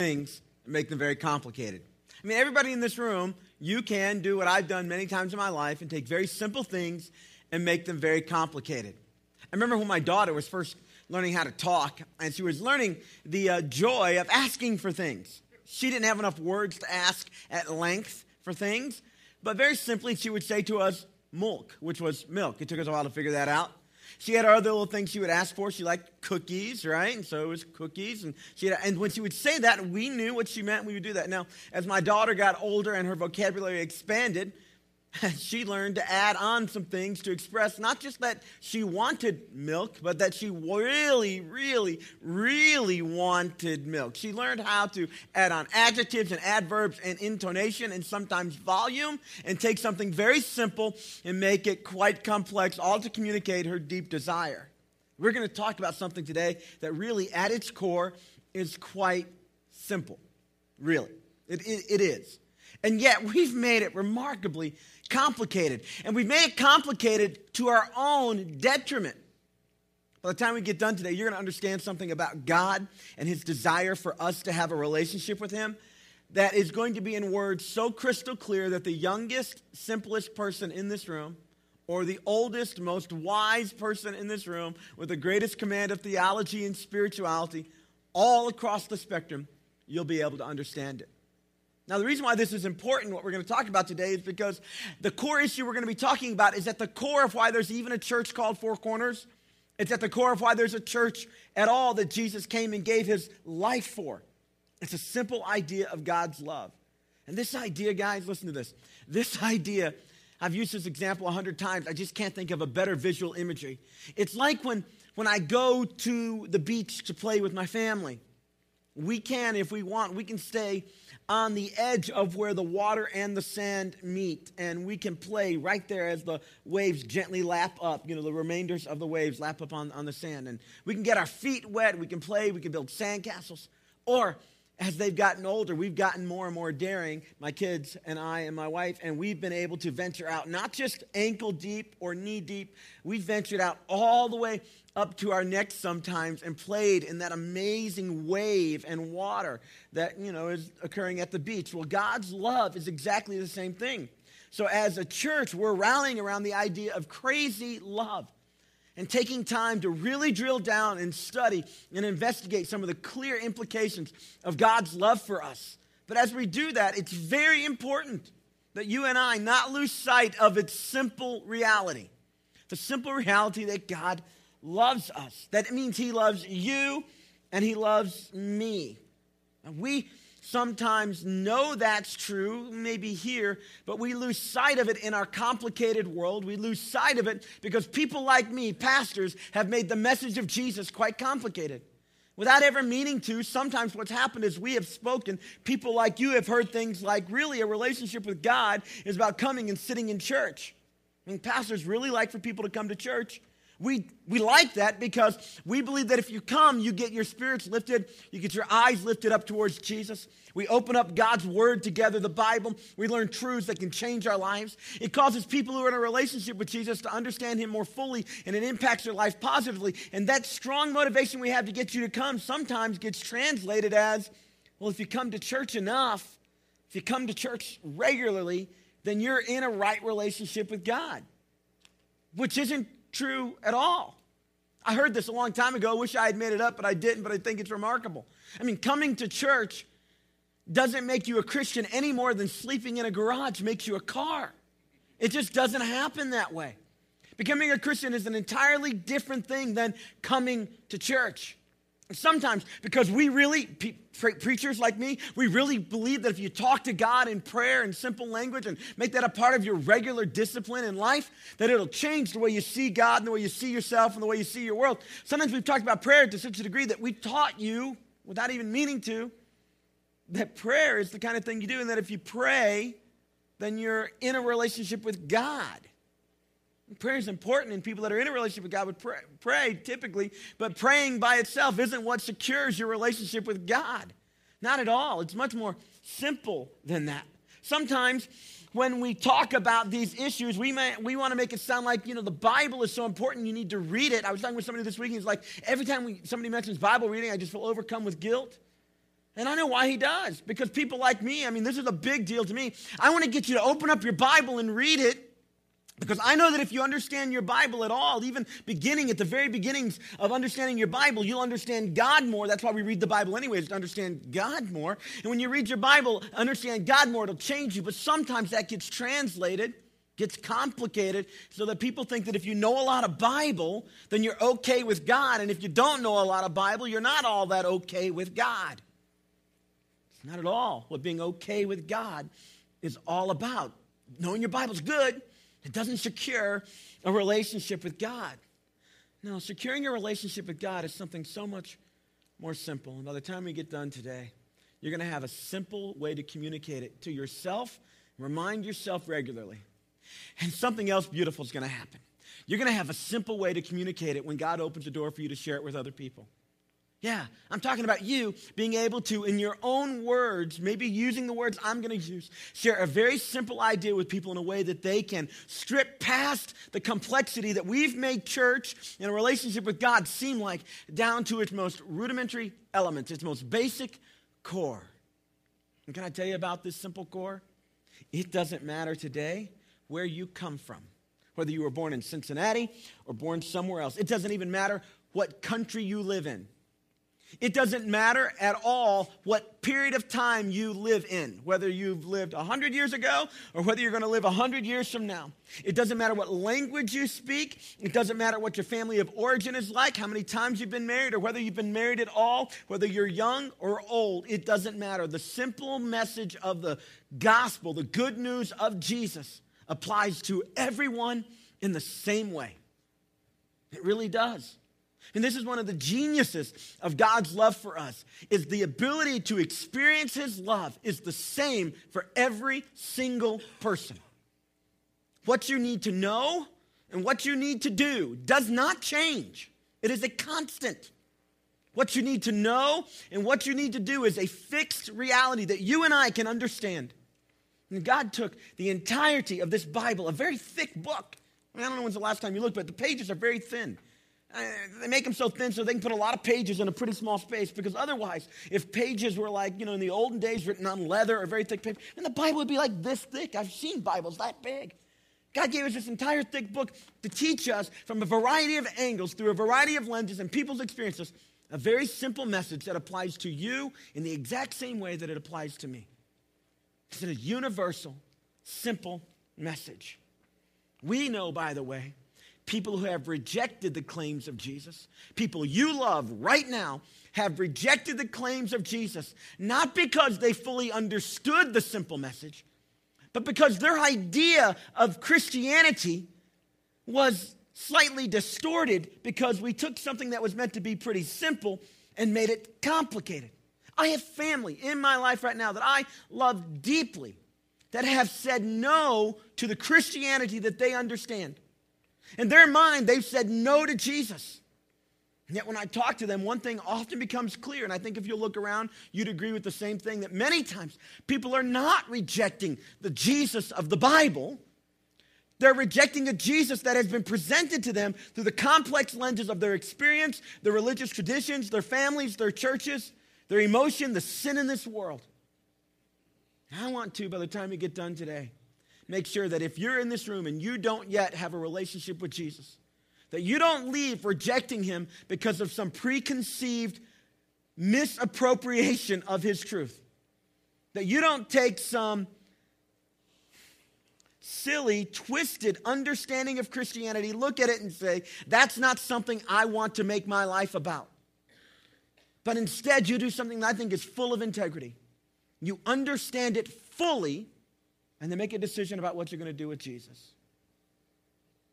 things and make them very complicated. I mean, everybody in this room, you can do what I've done many times in my life and take very simple things and make them very complicated. I remember when my daughter was first learning how to talk, and she was learning the uh, joy of asking for things. She didn't have enough words to ask at length for things, but very simply, she would say to us, milk, which was milk. It took us a while to figure that out. She had other little things she would ask for. She liked cookies, right? And so it was cookies. And, she had, and when she would say that, we knew what she meant. We would do that. Now, as my daughter got older and her vocabulary expanded, she learned to add on some things to express not just that she wanted milk, but that she really, really, really wanted milk. She learned how to add on adjectives and adverbs and intonation and sometimes volume and take something very simple and make it quite complex, all to communicate her deep desire. We're going to talk about something today that really, at its core, is quite simple. Really. it, it, it is. And yet, we've made it remarkably complicated. And we've made it complicated to our own detriment. By the time we get done today, you're going to understand something about God and His desire for us to have a relationship with Him that is going to be in words so crystal clear that the youngest, simplest person in this room, or the oldest, most wise person in this room with the greatest command of theology and spirituality, all across the spectrum, you'll be able to understand it. Now, the reason why this is important, what we're going to talk about today, is because the core issue we're going to be talking about is at the core of why there's even a church called Four Corners. It's at the core of why there's a church at all that Jesus came and gave his life for. It's a simple idea of God's love. And this idea, guys, listen to this. This idea, I've used this example a hundred times. I just can't think of a better visual imagery. It's like when, when I go to the beach to play with my family. We can, if we want, we can stay on the edge of where the water and the sand meet. And we can play right there as the waves gently lap up, you know, the remainders of the waves lap up on, on the sand. And we can get our feet wet, we can play, we can build sandcastles. Or as they've gotten older, we've gotten more and more daring, my kids and I and my wife, and we've been able to venture out, not just ankle deep or knee deep, we've ventured out all the way up to our necks sometimes and played in that amazing wave and water that, you know, is occurring at the beach. Well, God's love is exactly the same thing. So, as a church, we're rallying around the idea of crazy love and taking time to really drill down and study and investigate some of the clear implications of God's love for us. But as we do that, it's very important that you and I not lose sight of its simple reality. The simple reality that God loves us. That means He loves you and He loves me. And we sometimes know that's true, maybe here, but we lose sight of it in our complicated world. We lose sight of it because people like me, pastors, have made the message of Jesus quite complicated. Without ever meaning to, sometimes what's happened is we have spoken. People like you have heard things like really a relationship with God is about coming and sitting in church. I mean, pastors really like for people to come to church. We, we like that because we believe that if you come, you get your spirits lifted, you get your eyes lifted up towards Jesus. We open up God's Word together, the Bible. We learn truths that can change our lives. It causes people who are in a relationship with Jesus to understand Him more fully, and it impacts their life positively. And that strong motivation we have to get you to come sometimes gets translated as well, if you come to church enough, if you come to church regularly, then you're in a right relationship with God, which isn't true at all. I heard this a long time ago. Wish I had made it up, but I didn't, but I think it's remarkable. I mean, coming to church doesn't make you a Christian any more than sleeping in a garage makes you a car. It just doesn't happen that way. Becoming a Christian is an entirely different thing than coming to church. Sometimes, because we really, pre- preachers like me, we really believe that if you talk to God in prayer and simple language and make that a part of your regular discipline in life, that it'll change the way you see God and the way you see yourself and the way you see your world. Sometimes we've talked about prayer to such a degree that we taught you, without even meaning to, that prayer is the kind of thing you do, and that if you pray, then you're in a relationship with God. Prayer is important, and people that are in a relationship with God would pray, pray, typically, but praying by itself isn't what secures your relationship with God. Not at all. It's much more simple than that. Sometimes when we talk about these issues, we, may, we want to make it sound like, you know, the Bible is so important, you need to read it. I was talking with somebody this week, and he's like, every time we, somebody mentions Bible reading, I just feel overcome with guilt. And I know why he does. Because people like me, I mean, this is a big deal to me. I want to get you to open up your Bible and read it. Because I know that if you understand your Bible at all, even beginning at the very beginnings of understanding your Bible, you'll understand God more. That's why we read the Bible anyways, to understand God more. And when you read your Bible, understand God more, it'll change you. But sometimes that gets translated, gets complicated, so that people think that if you know a lot of Bible, then you're okay with God. And if you don't know a lot of Bible, you're not all that okay with God. It's not at all what being okay with God is all about. Knowing your Bible's good it doesn't secure a relationship with God. No, securing a relationship with God is something so much more simple. And by the time we get done today, you're going to have a simple way to communicate it to yourself. Remind yourself regularly. And something else beautiful is going to happen. You're going to have a simple way to communicate it when God opens the door for you to share it with other people. Yeah, I'm talking about you being able to, in your own words, maybe using the words I'm going to use, share a very simple idea with people in a way that they can strip past the complexity that we've made church and a relationship with God seem like down to its most rudimentary elements, its most basic core. And can I tell you about this simple core? It doesn't matter today where you come from, whether you were born in Cincinnati or born somewhere else. It doesn't even matter what country you live in. It doesn't matter at all what period of time you live in, whether you've lived 100 years ago or whether you're going to live 100 years from now. It doesn't matter what language you speak. It doesn't matter what your family of origin is like, how many times you've been married, or whether you've been married at all, whether you're young or old. It doesn't matter. The simple message of the gospel, the good news of Jesus, applies to everyone in the same way. It really does. And this is one of the geniuses of God's love for us is the ability to experience his love is the same for every single person. What you need to know and what you need to do does not change. It is a constant. What you need to know and what you need to do is a fixed reality that you and I can understand. And God took the entirety of this Bible, a very thick book. I, don't know when's the last time you looked, but the pages are very thin. Uh, they make them so thin so they can put a lot of pages in a pretty small space because otherwise, if pages were like, you know, in the olden days written on leather or very thick paper, then the Bible would be like this thick. I've seen Bibles that big. God gave us this entire thick book to teach us from a variety of angles, through a variety of lenses and people's experiences, a very simple message that applies to you in the exact same way that it applies to me. It's a universal, simple message. We know, by the way, people who have rejected the claims of Jesus, people you love right now, have rejected the claims of Jesus, not because they fully understood the simple message, but because their idea of Christianity was slightly distorted because we took something that was meant to be pretty simple and made it complicated. I have family in my life right now that I love deeply that have said no to the Christianity that they understand. In their mind, they've said no to Jesus. And yet, when I talk to them, one thing often becomes clear, and I think if you look around, you'd agree with the same thing that many times people are not rejecting the Jesus of the Bible. They're rejecting a Jesus that has been presented to them through the complex lenses of their experience, their religious traditions, their families, their churches, their emotion, the sin in this world. I want to, by the time you get done today, make sure that if you're in this room and you don't yet have a relationship with Jesus, that you don't leave rejecting him because of some preconceived misappropriation of his truth. That you don't take some silly, twisted understanding of Christianity, look at it and say, that's not something I want to make my life about. But instead, you do something that I think is full of integrity. You understand it fully and then make a decision about what you're going to do with Jesus.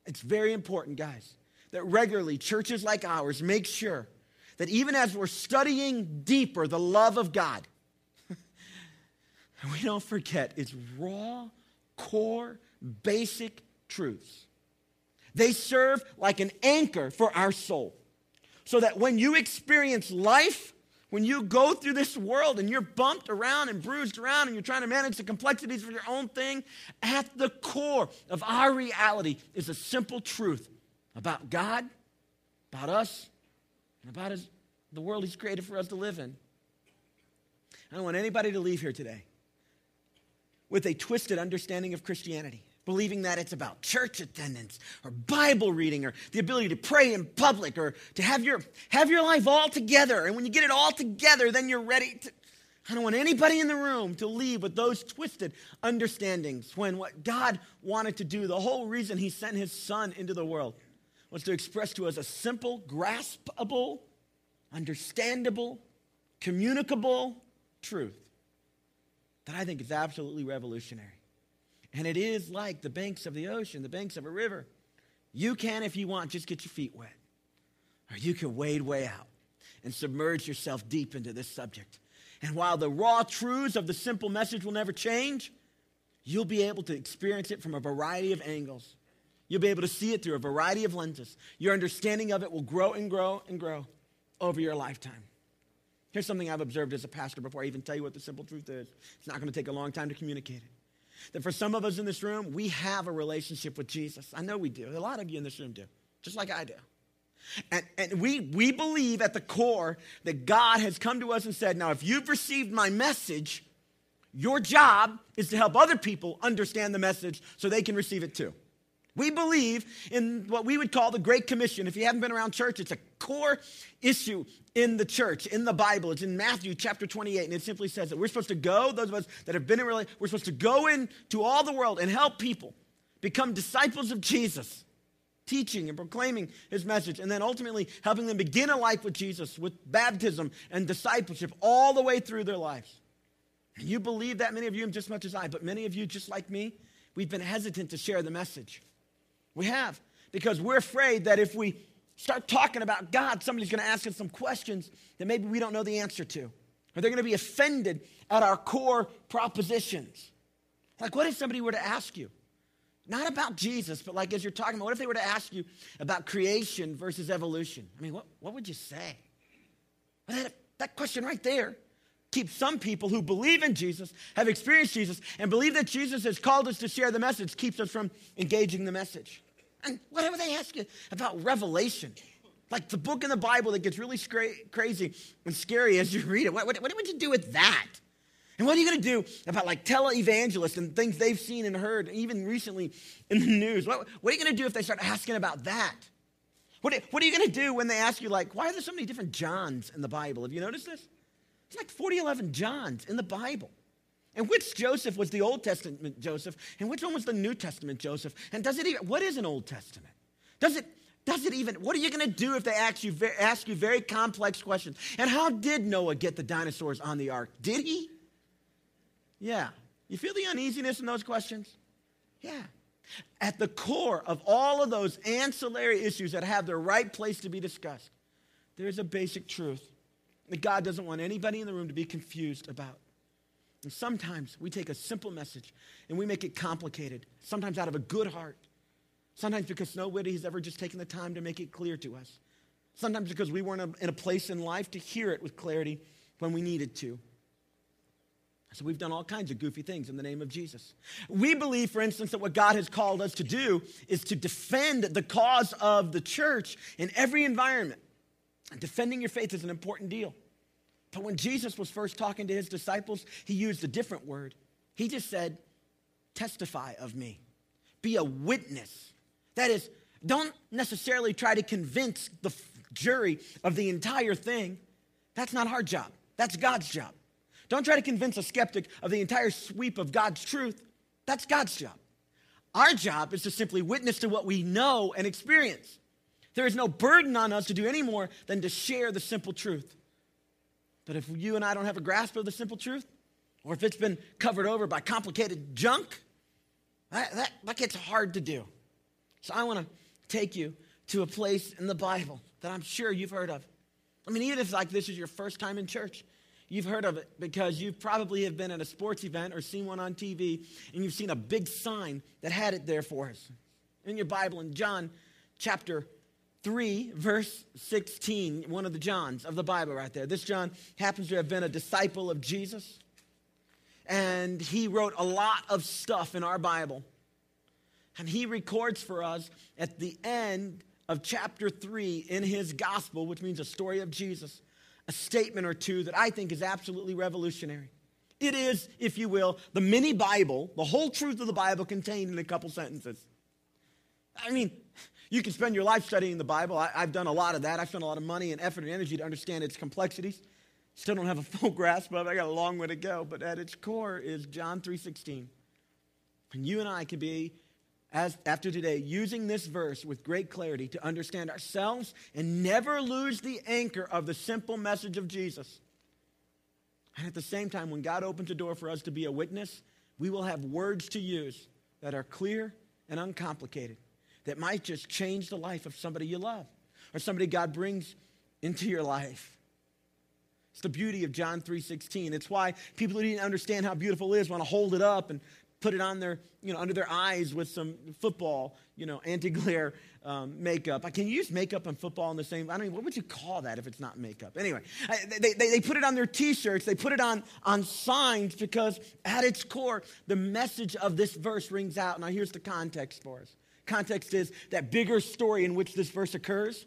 It's very important, guys, that regularly churches like ours make sure that even as we're studying deeper the love of God, we don't forget its raw, core, basic truths. They serve like an anchor for our soul. So that when you experience life, when you go through this world and you're bumped around and bruised around and you're trying to manage the complexities of your own thing, at the core of our reality is a simple truth about God, about us, and about his, the world He's created for us to live in. I don't want anybody to leave here today with a twisted understanding of Christianity, believing that it's about church attendance or Bible reading or the ability to pray in public or to have your, have your life all together. And when you get it all together, then you're ready to. I don't want anybody in the room to leave with those twisted understandings when what God wanted to do, the whole reason He sent His Son into the world, was to express to us a simple, graspable, understandable, communicable truth that I think is absolutely revolutionary. And it is like the banks of the ocean, the banks of a river. You can, if you want, just get your feet wet. Or you can wade way out and submerge yourself deep into this subject. And while the raw truths of the simple message will never change, you'll be able to experience it from a variety of angles. You'll be able to see it through a variety of lenses. Your understanding of it will grow and grow and grow over your lifetime. Here's something I've observed as a pastor before I even tell you what the simple truth is. It's not going to take a long time to communicate it. That for some of us in this room, we have a relationship with Jesus. I know we do. A lot of you in this room do, just like I do. And, and we, we believe at the core that God has come to us and said, Now, if you've received my message, your job is to help other people understand the message so they can receive it too. We believe in what we would call the Great Commission. If you haven't been around church, it's a core issue in the church, in the Bible. It's in Matthew chapter 28, and it simply says that we're supposed to go, those of us that have been in really, we're supposed to go into all the world and help people become disciples of Jesus, teaching and proclaiming his message, and then ultimately helping them begin a life with Jesus, with baptism and discipleship all the way through their lives. You believe that, many of you, just as much as I, but many of you, just like me, we've been hesitant to share the message. We have, because we're afraid that if we start talking about God, somebody's going to ask us some questions that maybe we don't know the answer to. Or they're going to be offended at our core propositions. Like, what if somebody were to ask you? Not about Jesus, but like as you're talking about, what if they were to ask you about creation versus evolution? I mean, what, what would you say? Well, that, that question right there keeps some people who believe in Jesus, have experienced Jesus, and believe that Jesus has called us to share the message, keeps us from engaging the message. And whatever they ask you about Revelation, like the book in the Bible that gets really scra- crazy and scary as you read it, what, what, what would you do with that? And what are you going to do about like televangelists and things they've seen and heard, even recently in the news? What, what are you going to do if they start asking about that? What, what are you going to do when they ask you, like, why are there so many different Johns in the Bible? Have you noticed this? It's like 40, 11 Johns in the Bible. And which Joseph was the Old Testament Joseph, and which one was the New Testament Joseph? And does it even, what is an Old Testament? Does it, does it even, what are you going to do if they ask you, ask you very complex questions? And how did Noah get the dinosaurs on the ark? Did he? Yeah. You feel the uneasiness in those questions? Yeah. At the core of all of those ancillary issues that have their right place to be discussed, there's a basic truth that God doesn't want anybody in the room to be confused about. And sometimes we take a simple message and we make it complicated, sometimes out of a good heart, sometimes because nobody has ever just taken the time to make it clear to us, sometimes because we weren't in a place in life to hear it with clarity when we needed to. So we've done all kinds of goofy things in the name of Jesus. We believe, for instance, that what God has called us to do is to defend the cause of the church in every environment. Defending your faith is an important deal. When Jesus was first talking to his disciples, he used a different word. He just said, Testify of me, be a witness. That is, don't necessarily try to convince the jury of the entire thing. That's not our job, that's God's job. Don't try to convince a skeptic of the entire sweep of God's truth. That's God's job. Our job is to simply witness to what we know and experience. There is no burden on us to do any more than to share the simple truth. But if you and I don't have a grasp of the simple truth, or if it's been covered over by complicated junk, that, that, that gets hard to do. So I want to take you to a place in the Bible that I'm sure you've heard of. I mean, even if like this is your first time in church, you've heard of it because you probably have been at a sports event or seen one on TV and you've seen a big sign that had it there for us. In your Bible, in John chapter 3, verse 16, one of the Johns of the Bible right there. This John happens to have been a disciple of Jesus, and he wrote a lot of stuff in our Bible. And he records for us at the end of chapter 3 in his gospel, which means a story of Jesus, a statement or two that I think is absolutely revolutionary. It is, if you will, the mini Bible, the whole truth of the Bible contained in a couple sentences. I mean, you can spend your life studying the Bible. I, have done a lot of that. I've spent a lot of money and effort and energy to understand its complexities. Still don't have a full grasp of it. I got a long way to go. But at its core is John 3.16. And you and I can be, as after today, using this verse with great clarity to understand ourselves and never lose the anchor of the simple message of Jesus. And at the same time, when God opens a door for us to be a witness, we will have words to use that are clear and uncomplicated that might just change the life of somebody you love or somebody God brings into your life. It's the beauty of John 3:16. It's why people who didn't understand how beautiful it is want to hold it up and put it on their, you know, under their eyes with some football, you know, anti-glare um, makeup. Can you use makeup and football in the same? I don't. Even, what would you call that if it's not makeup? Anyway, they, they, they put it on their T-shirts. They put it on on signs because at its core, the message of this verse rings out. Now, here's the context for us. Context is that bigger story in which this verse occurs.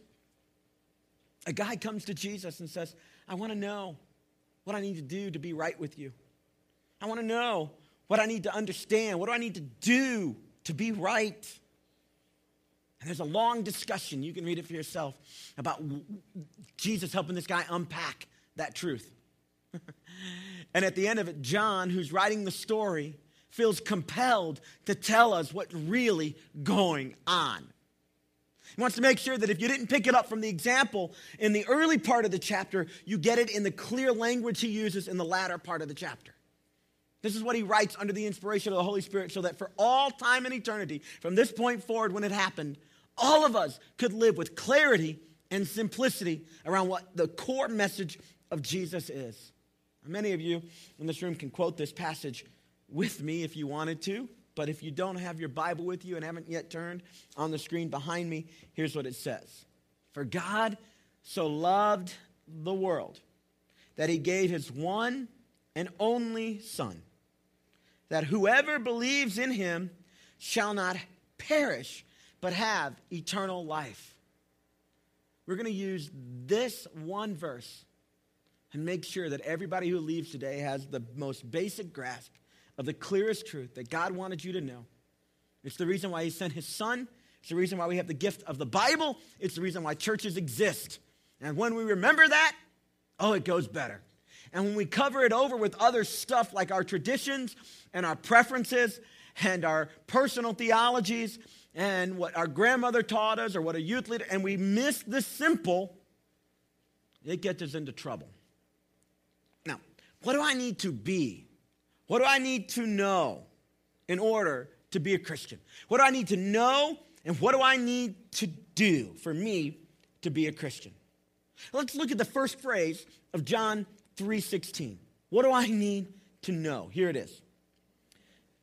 A guy comes to Jesus and says, "I want to know what I need to do to be right with you. I want to know what I need to understand, what do I need to do to be right? And there's a long discussion, you can read it for yourself, about Jesus helping this guy unpack that truth. and at the end of it, John, who's writing the story, feels compelled to tell us what's really going on. He wants to make sure that if you didn't pick it up from the example in the early part of the chapter, you get it in the clear language he uses in the latter part of the chapter. This is what he writes under the inspiration of the Holy Spirit, so that for all time and eternity, from this point forward when it happened, all of us could live with clarity and simplicity around what the core message of Jesus is. Many of you in this room can quote this passage with me if you wanted to, but if you don't have your Bible with you and haven't yet turned on the screen behind me, here's what it says For God so loved the world that he gave his one and only Son that whoever believes in him shall not perish, but have eternal life. We're going to use this one verse and make sure that everybody who leaves today has the most basic grasp of the clearest truth that God wanted you to know. It's the reason why He sent His Son. It's the reason why we have the gift of the Bible. It's the reason why churches exist. And when we remember that, oh, it goes better. And when we cover it over with other stuff like our traditions and our preferences and our personal theologies and what our grandmother taught us or what a youth leader, and we miss the simple, it gets us into trouble. Now, what do I need to be? What do I need to know in order to be a Christian? What do I need to know and what do I need to do for me to be a Christian? Let's look at the first phrase of John 3:16. What do I need to know? Here it is.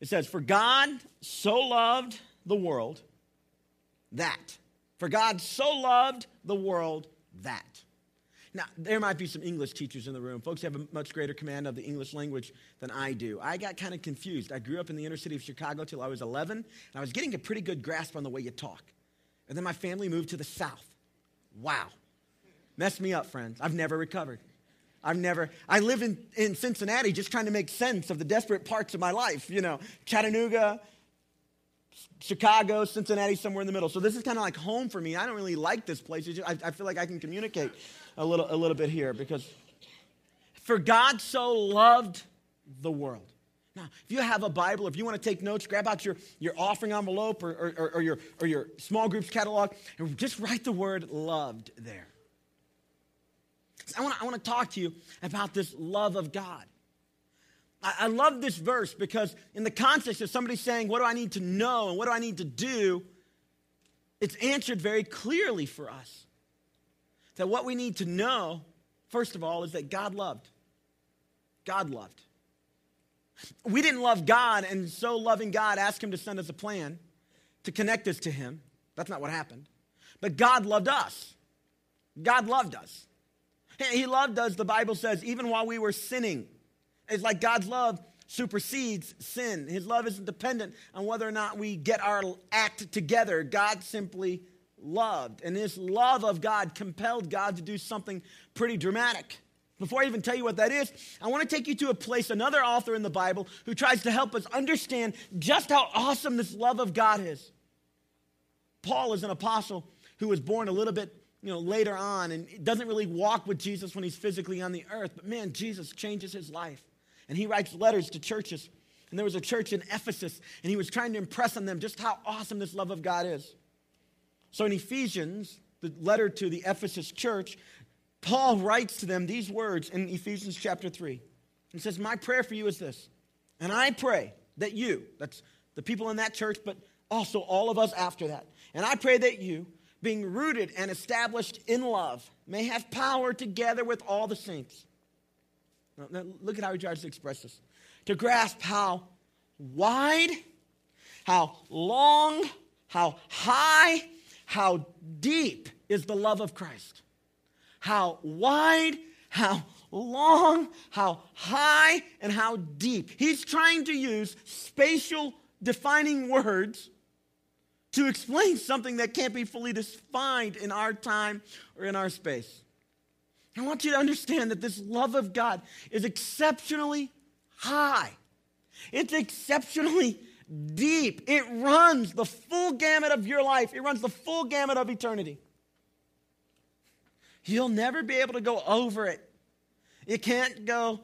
It says, "For God so loved the world that for God so loved the world that." Now, there might be some English teachers in the room. Folks have a much greater command of the English language than I do. I got kind of confused. I grew up in the inner city of Chicago till I was 11, and I was getting a pretty good grasp on the way you talk. And then my family moved to the South. Wow. Messed me up, friends. I've never recovered. I've never, I live in, in Cincinnati just trying to make sense of the desperate parts of my life, you know, Chattanooga, Chicago, Cincinnati, somewhere in the middle. So this is kind of like home for me. I don't really like this place. Just, I, I feel like I can communicate a little, a little bit here because for God so loved the world. Now, if you have a Bible, if you want to take notes, grab out your, your offering envelope or, or, or, your, or your small groups catalog and just write the word loved there. I want, to, I want to talk to you about this love of God. I, I love this verse because, in the context of somebody saying, What do I need to know and what do I need to do? It's answered very clearly for us. That what we need to know, first of all, is that God loved. God loved. We didn't love God, and so loving God asked Him to send us a plan to connect us to Him. That's not what happened. But God loved us. God loved us. He loved us, the Bible says, even while we were sinning. It's like God's love supersedes sin. His love isn't dependent on whether or not we get our act together. God simply loved. And this love of God compelled God to do something pretty dramatic. Before I even tell you what that is, I want to take you to a place, another author in the Bible who tries to help us understand just how awesome this love of God is. Paul is an apostle who was born a little bit you know, later on and doesn't really walk with Jesus when he's physically on the earth. But man, Jesus changes his life. And he writes letters to churches. And there was a church in Ephesus, and he was trying to impress on them just how awesome this love of God is. So in Ephesians, the letter to the Ephesus church, Paul writes to them these words in Ephesians chapter 3. He says, My prayer for you is this. And I pray that you, that's the people in that church, but also all of us after that, and I pray that you, being rooted and established in love, may have power together with all the saints. Now, look at how he tries to express this. To grasp how wide, how long, how high, how deep is the love of Christ how wide, how long, how high, and how deep. He's trying to use spatial defining words to explain something that can't be fully defined in our time or in our space. I want you to understand that this love of God is exceptionally high. It's exceptionally deep. It runs the full gamut of your life, it runs the full gamut of eternity. You'll never be able to go over it. You can't go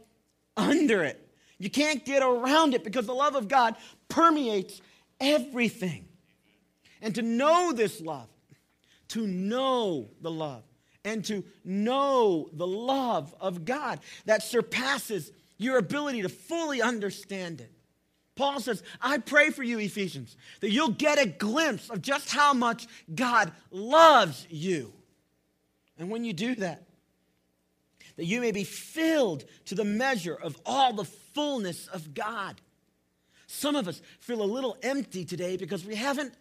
under it. You can't get around it because the love of God permeates everything. And to know this love, to know the love, and to know the love of God that surpasses your ability to fully understand it. Paul says, I pray for you, Ephesians, that you'll get a glimpse of just how much God loves you. And when you do that, that you may be filled to the measure of all the fullness of God. Some of us feel a little empty today because we haven't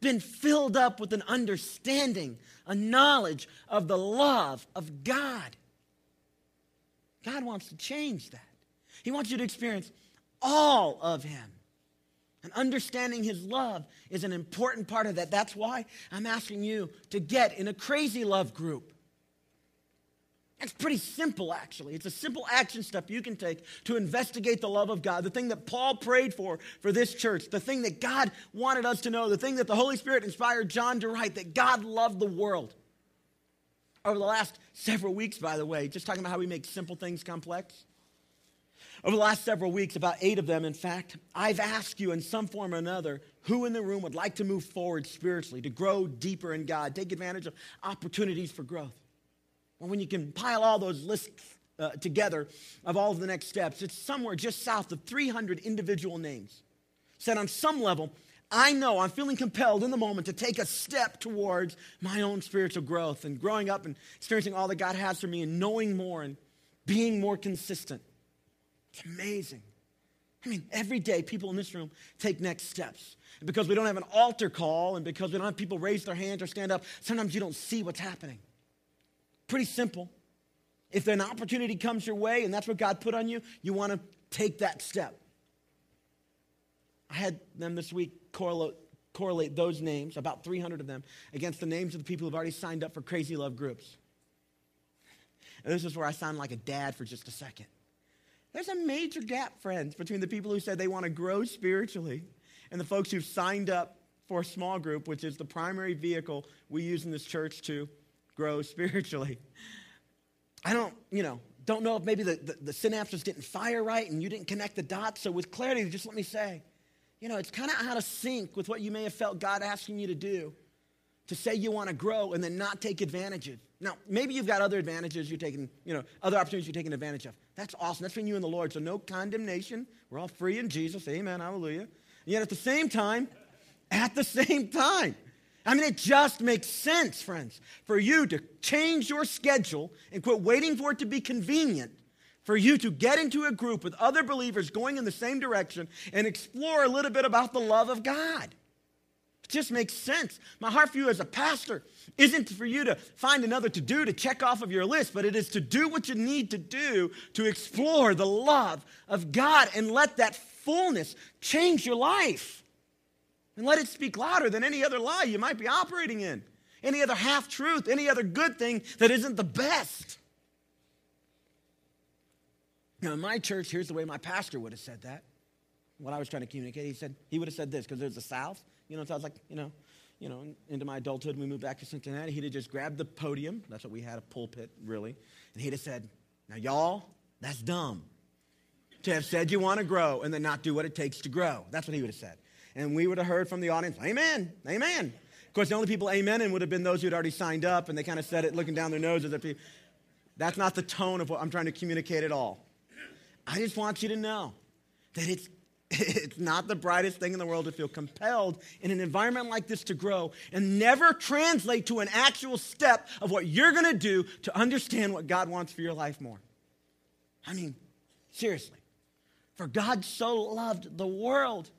been filled up with an understanding, a knowledge of the love of God. God wants to change that. He wants you to experience all of Him. And understanding His love is an important part of that. That's why I'm asking you to get in a crazy love group. It's pretty simple, actually. It's a simple action step you can take to investigate the love of God, the thing that Paul prayed for for this church, the thing that God wanted us to know, the thing that the Holy Spirit inspired John to write, that God loved the world. Over the last several weeks, by the way, just talking about how we make simple things complex. Over the last several weeks, about eight of them, in fact, I've asked you in some form or another who in the room would like to move forward spiritually, to grow deeper in God, take advantage of opportunities for growth. Well, when you compile all those lists uh, together of all of the next steps, it's somewhere just south of 300 individual names. Said on some level, I know I'm feeling compelled in the moment to take a step towards my own spiritual growth and growing up and experiencing all that God has for me and knowing more and being more consistent. It's amazing. I mean, every day people in this room take next steps. And because we don't have an altar call and because we don't have people raise their hands or stand up, sometimes you don't see what's happening. Pretty simple. If an opportunity comes your way and that's what God put on you, you want to take that step. I had them this week correlate, correlate those names, about 300 of them, against the names of the people who've already signed up for crazy love groups. And this is where I sound like a dad for just a second. There's a major gap, friends, between the people who said they want to grow spiritually and the folks who've signed up for a small group, which is the primary vehicle we use in this church to grow spiritually. I don't, you know, don't know if maybe the, the, the synapses didn't fire right and you didn't connect the dots. So, with clarity, just let me say, you know, it's kind of out of sync with what you may have felt God asking you to do to say you want to grow and then not take advantage of. Now, maybe you've got other advantages you're taking, you know, other opportunities you're taking advantage of. That's awesome. That's between you and the Lord. So, no condemnation. We're all free in Jesus. Amen. Hallelujah. And yet, at the same time, at the same time, I mean, it just makes sense, friends, for you to change your schedule and quit waiting for it to be convenient, for you to get into a group with other believers going in the same direction and explore a little bit about the love of God. Just makes sense. My heart for you as a pastor isn't for you to find another to do to check off of your list, but it is to do what you need to do to explore the love of God and let that fullness change your life. And let it speak louder than any other lie you might be operating in, any other half truth, any other good thing that isn't the best. Now, in my church, here's the way my pastor would have said that. What I was trying to communicate, he said, he would have said this, because there's the South. You know, so I was like, you know, you know, into my adulthood, we moved back to Cincinnati. He'd have just grabbed the podium. That's what we had, a pulpit, really. And he'd have said, Now, y'all, that's dumb. To have said you want to grow and then not do what it takes to grow. That's what he would have said. And we would have heard from the audience, Amen, Amen. Of course, the only people amen would have been those who had already signed up, and they kind of said it looking down their noses at people. That's not the tone of what I'm trying to communicate at all. I just want you to know that it's it's not the brightest thing in the world to feel compelled in an environment like this to grow and never translate to an actual step of what you're going to do to understand what God wants for your life more. I mean, seriously. For God so loved the world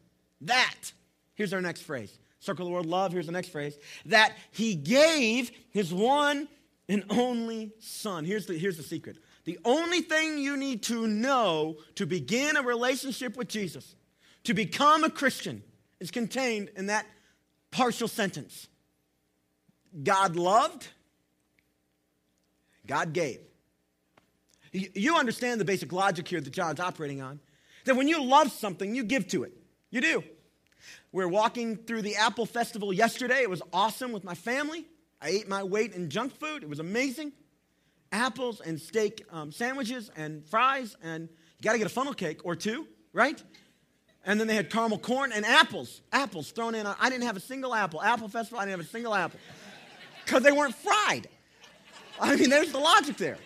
that, here's our next phrase circle the word love, here's the next phrase, that he gave his one and only son. Here's the, here's the secret. The only thing you need to know to begin a relationship with Jesus to become a Christian is contained in that partial sentence God loved, God gave. You understand the basic logic here that John's operating on. That when you love something, you give to it. You do. We are walking through the Apple Festival yesterday. It was awesome with my family. I ate my weight in junk food. It was amazing. Apples and steak um, sandwiches and fries, and you got to get a funnel cake or two, right? And then they had caramel corn and apples. Apples thrown in. I didn't have a single apple. Apple Festival, I didn't have a single apple. Because they weren't fried. I mean, there's the logic there.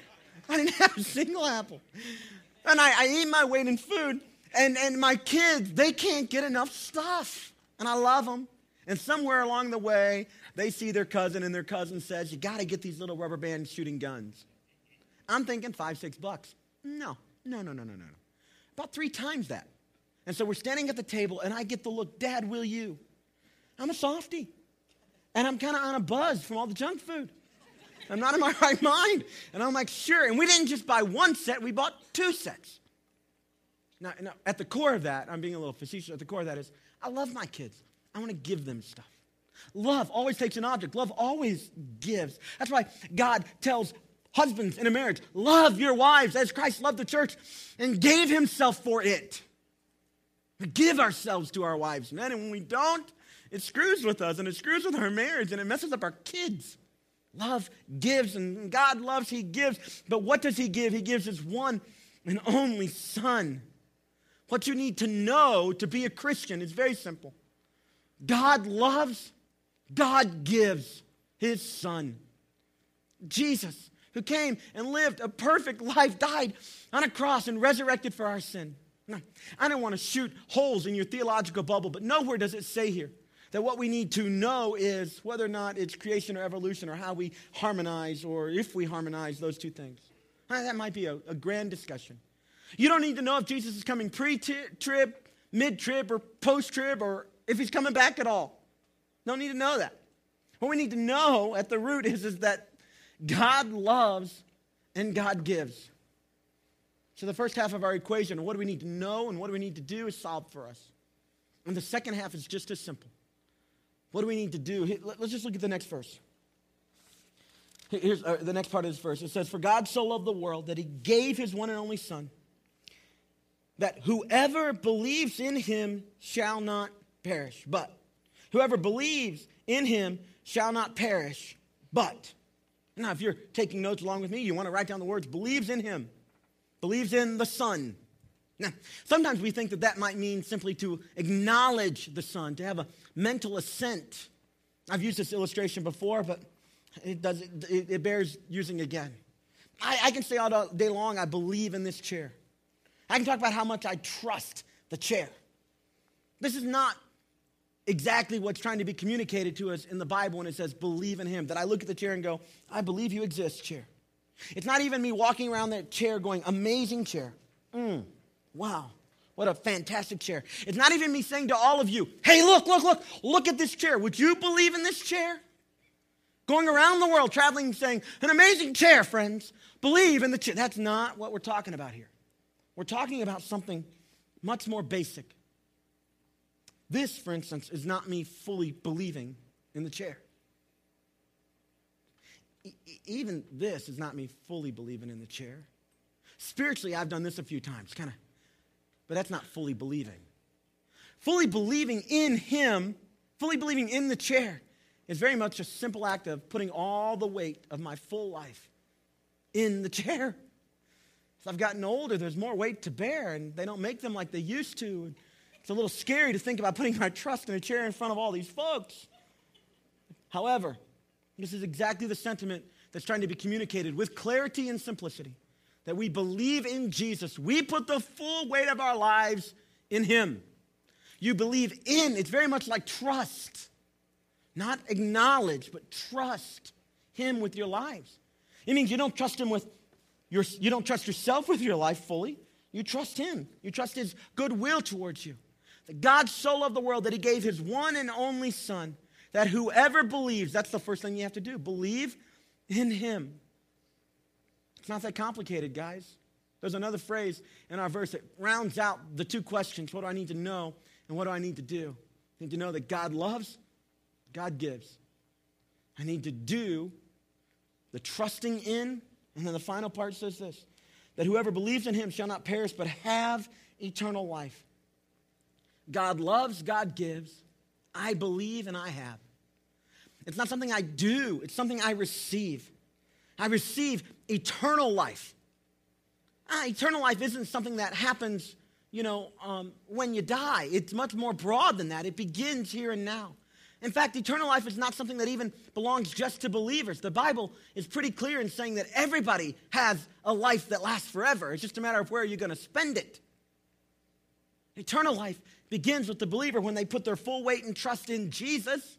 I didn't have a single apple. And I, I eat my weight in food, and, and my kids, they can't get enough stuff. And I love them. And somewhere along the way, they see their cousin, and their cousin says, You got to get these little rubber band shooting guns. I'm thinking five, six bucks. No, no, no, no, no, no. About three times that. And so we're standing at the table, and I get the look, Dad, will you? I'm a softy. And I'm kind of on a buzz from all the junk food. I'm not in my right mind. And I'm like, sure. And we didn't just buy one set, we bought two sets. Now, now, at the core of that, I'm being a little facetious, at the core of that is, I love my kids. I want to give them stuff. Love always takes an object. Love always gives. That's why God tells husbands in a marriage, love your wives as Christ loved the church and gave himself for it. We give ourselves to our wives, men, and when we don't, it screws with us and it screws with our marriage and it messes up our kids. Love gives, and God loves, He gives. But what does He give? He gives His one and only Son. What you need to know to be a Christian is very simple God loves, God gives His Son. Jesus, who came and lived a perfect life, died on a cross and resurrected for our sin. No, I don't want to shoot holes in your theological bubble, but nowhere does it say here that what we need to know is whether or not it's creation or evolution or how we harmonize or if we harmonize those two things. Ah, that might be a, a grand discussion. You don't need to know if Jesus is coming pre trib, mid trib, or post trib, or if he's coming back at all. Don't need to know that. What we need to know at the root is, is that God loves and God gives. So the first half of our equation, what do we need to know and what do we need to do, is solved for us. And the second half is just as simple. What do we need to do? Let's just look at the next verse. Here's uh, the next part of this verse. It says, For God so loved the world that he gave his one and only Son, that whoever believes in him shall not perish, but whoever believes in him shall not perish, but. Now, if you're taking notes along with me, you want to write down the words believes in him believes in the Son. Now, sometimes we think that that might mean simply to acknowledge the Son, to have a mental assent. I've used this illustration before, but it, does, it, it bears using again. I, I can say all day long, I believe in this chair. I can talk about how much I trust the chair. This is not exactly what's trying to be communicated to us in the Bible when it says believe in him. That I look at the chair and go, I believe you exist, chair. It's not even me walking around that chair going, amazing chair. Mm, wow, what a fantastic chair. It's not even me saying to all of you, hey, look, look, look, look at this chair. Would you believe in this chair? Going around the world, traveling, saying, an amazing chair, friends. Believe in the chair. That's not what we're talking about here. We're talking about something much more basic. This, for instance, is not me fully believing in the chair even this is not me fully believing in the chair. Spiritually, I've done this a few times, kind of, but that's not fully believing. Fully believing in Him, fully believing in the chair, is very much a simple act of putting all the weight of my full life in the chair. As I've gotten older, there's more weight to bear, and they don't make them like they used to. It's a little scary to think about putting my trust in a chair in front of all these folks. However, this is exactly the sentiment that's trying to be communicated with clarity and simplicity that we believe in Jesus. We put the full weight of our lives in Him. You believe in, it's very much like trust. Not acknowledge, but trust Him with your lives. It means you don't trust Him with your, you don't trust yourself with your life fully. You trust Him. You trust His goodwill towards you. That God so loved the world that He gave His one and only Son, that whoever believes, that's the first thing you have to do, believe in Him. It's not that complicated, guys. There's another phrase in our verse that rounds out the two questions what do I need to know and what do I need to do? I need to know that God loves God gives. I need to do the trusting in. And then the final part says this that whoever believes in him shall not perish, but have eternal life. God loves, God gives. I believe and I have. It's not something I do, it's something I receive. I receive eternal life. Ah, eternal life isn't something that happens, you know, um, when you die. It's much more broad than that. It begins here and now. In fact, eternal life is not something that even belongs just to believers. The Bible is pretty clear in saying that everybody has a life that lasts forever. It's just a matter of where you're going to spend it. Eternal life begins with the believer when they put their full weight and trust in Jesus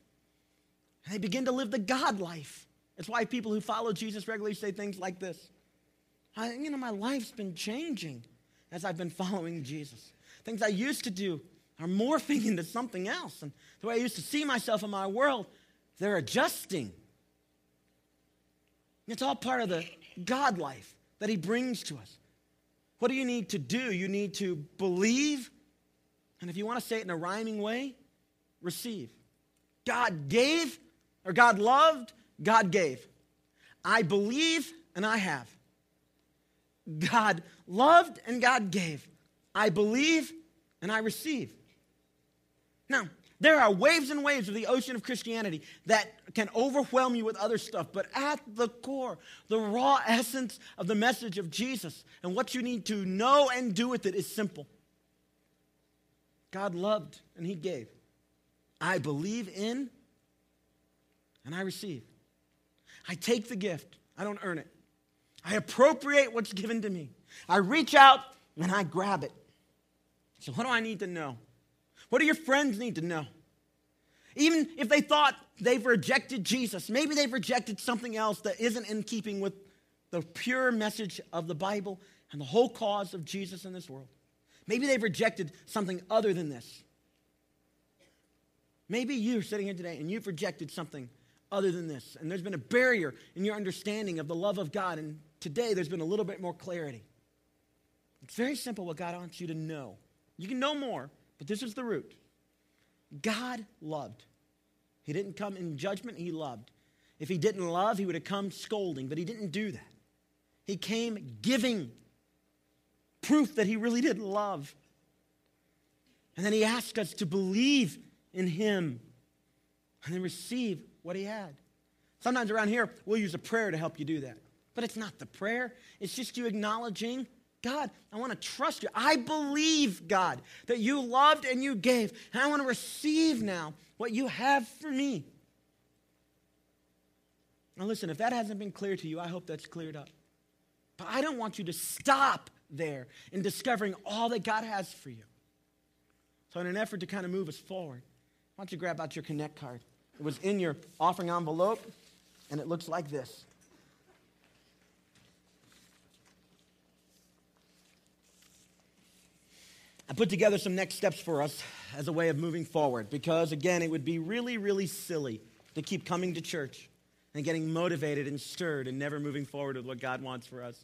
and they begin to live the God life. That's why people who follow Jesus regularly say things like this I, You know, my life's been changing as I've been following Jesus. Things I used to do are morphing into something else. And the way I used to see myself in my world, they're adjusting. It's all part of the God life that He brings to us. What do you need to do? You need to believe, and if you want to say it in a rhyming way, receive. God gave, or God loved, God gave. I believe, and I have. God loved, and God gave. I believe, and I receive. Now, there are waves and waves of the ocean of Christianity that can overwhelm you with other stuff, but at the core, the raw essence of the message of Jesus and what you need to know and do with it is simple. God loved and He gave. I believe in and I receive. I take the gift, I don't earn it. I appropriate what's given to me. I reach out and I grab it. So, what do I need to know? What do your friends need to know? Even if they thought they've rejected Jesus, maybe they've rejected something else that isn't in keeping with the pure message of the Bible and the whole cause of Jesus in this world. Maybe they've rejected something other than this. Maybe you're sitting here today and you've rejected something other than this, and there's been a barrier in your understanding of the love of God, and today there's been a little bit more clarity. It's very simple what God wants you to know. You can know more, but this is the root God loved. He didn't come in judgment, He loved. If He didn't love, He would have come scolding, but He didn't do that. He came giving proof that He really did love. And then He asked us to believe in Him and then receive what He had. Sometimes around here, we'll use a prayer to help you do that. But it's not the prayer, it's just you acknowledging God, I want to trust you. I believe, God, that you loved and you gave. And I want to receive now what you have for me. Now, listen, if that hasn't been clear to you, I hope that's cleared up. But I don't want you to stop there in discovering all that God has for you. So, in an effort to kind of move us forward, why don't you grab out your Connect card? It was in your offering envelope, and it looks like this. I put together some next steps for us as a way of moving forward because, again, it would be really, really silly to keep coming to church and getting motivated and stirred and never moving forward with what God wants for us.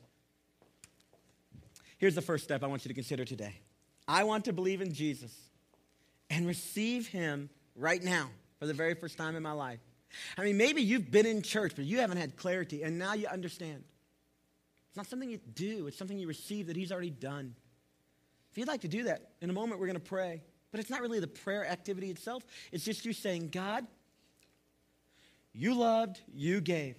Here's the first step I want you to consider today I want to believe in Jesus and receive Him right now for the very first time in my life. I mean, maybe you've been in church, but you haven't had clarity, and now you understand. It's not something you do, it's something you receive that He's already done. If you'd like to do that, in a moment we're going to pray. But it's not really the prayer activity itself, it's just you saying, God, you loved, you gave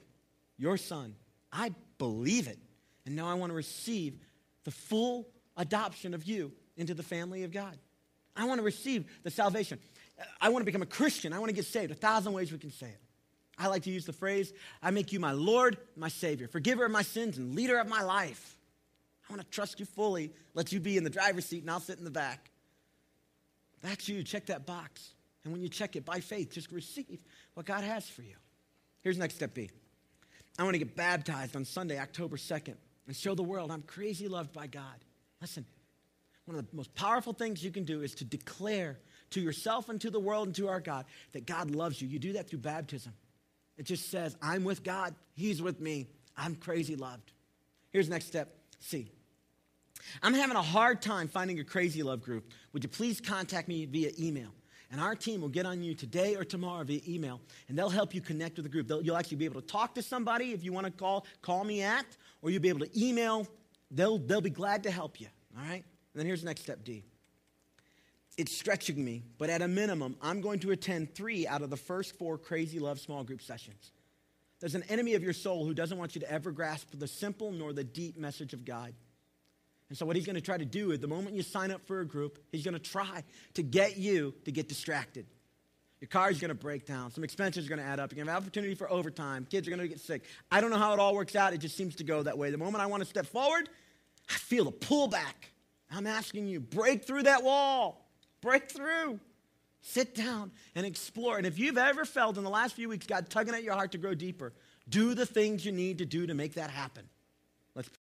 your son. I believe it. And now I want to receive the full adoption of you into the family of God. I want to receive the salvation. I want to become a Christian. I want to get saved. A thousand ways we can say it. I like to use the phrase, I make you my Lord, my Savior, forgiver of my sins, and leader of my life. I want to trust you fully, let you be in the driver's seat, and I'll sit in the back. That's you. Check that box. And when you check it by faith, just receive what God has for you. Here's next step B. I want to get baptized on Sunday, October 2nd, and show the world I'm crazy loved by God. Listen, one of the most powerful things you can do is to declare to yourself and to the world and to our God that God loves you. You do that through baptism. It just says, I'm with God, He's with me, I'm crazy loved. Here's next step C. I'm having a hard time finding a crazy love group. Would you please contact me via email? And our team will get on you today or tomorrow via email, and they'll help you connect with the group. They'll, you'll actually be able to talk to somebody if you want to call, call me at, or you'll be able to email. They'll, they'll be glad to help you, all right? And then here's the next step D. It's stretching me, but at a minimum, I'm going to attend three out of the first four Crazy Love small group sessions. There's an enemy of your soul who doesn't want you to ever grasp the simple nor the deep message of God. And so, what he's going to try to do is the moment you sign up for a group, he's going to try to get you to get distracted. Your car is going to break down. Some expenses are going to add up. You're going to have opportunity for overtime. Kids are going to get sick. I don't know how it all works out. It just seems to go that way. The moment I want to step forward, I feel a pullback. I'm asking you, break through that wall. Break through. Sit down and explore. And if you've ever felt in the last few weeks God tugging at your heart to grow deeper, do the things you need to do to make that happen.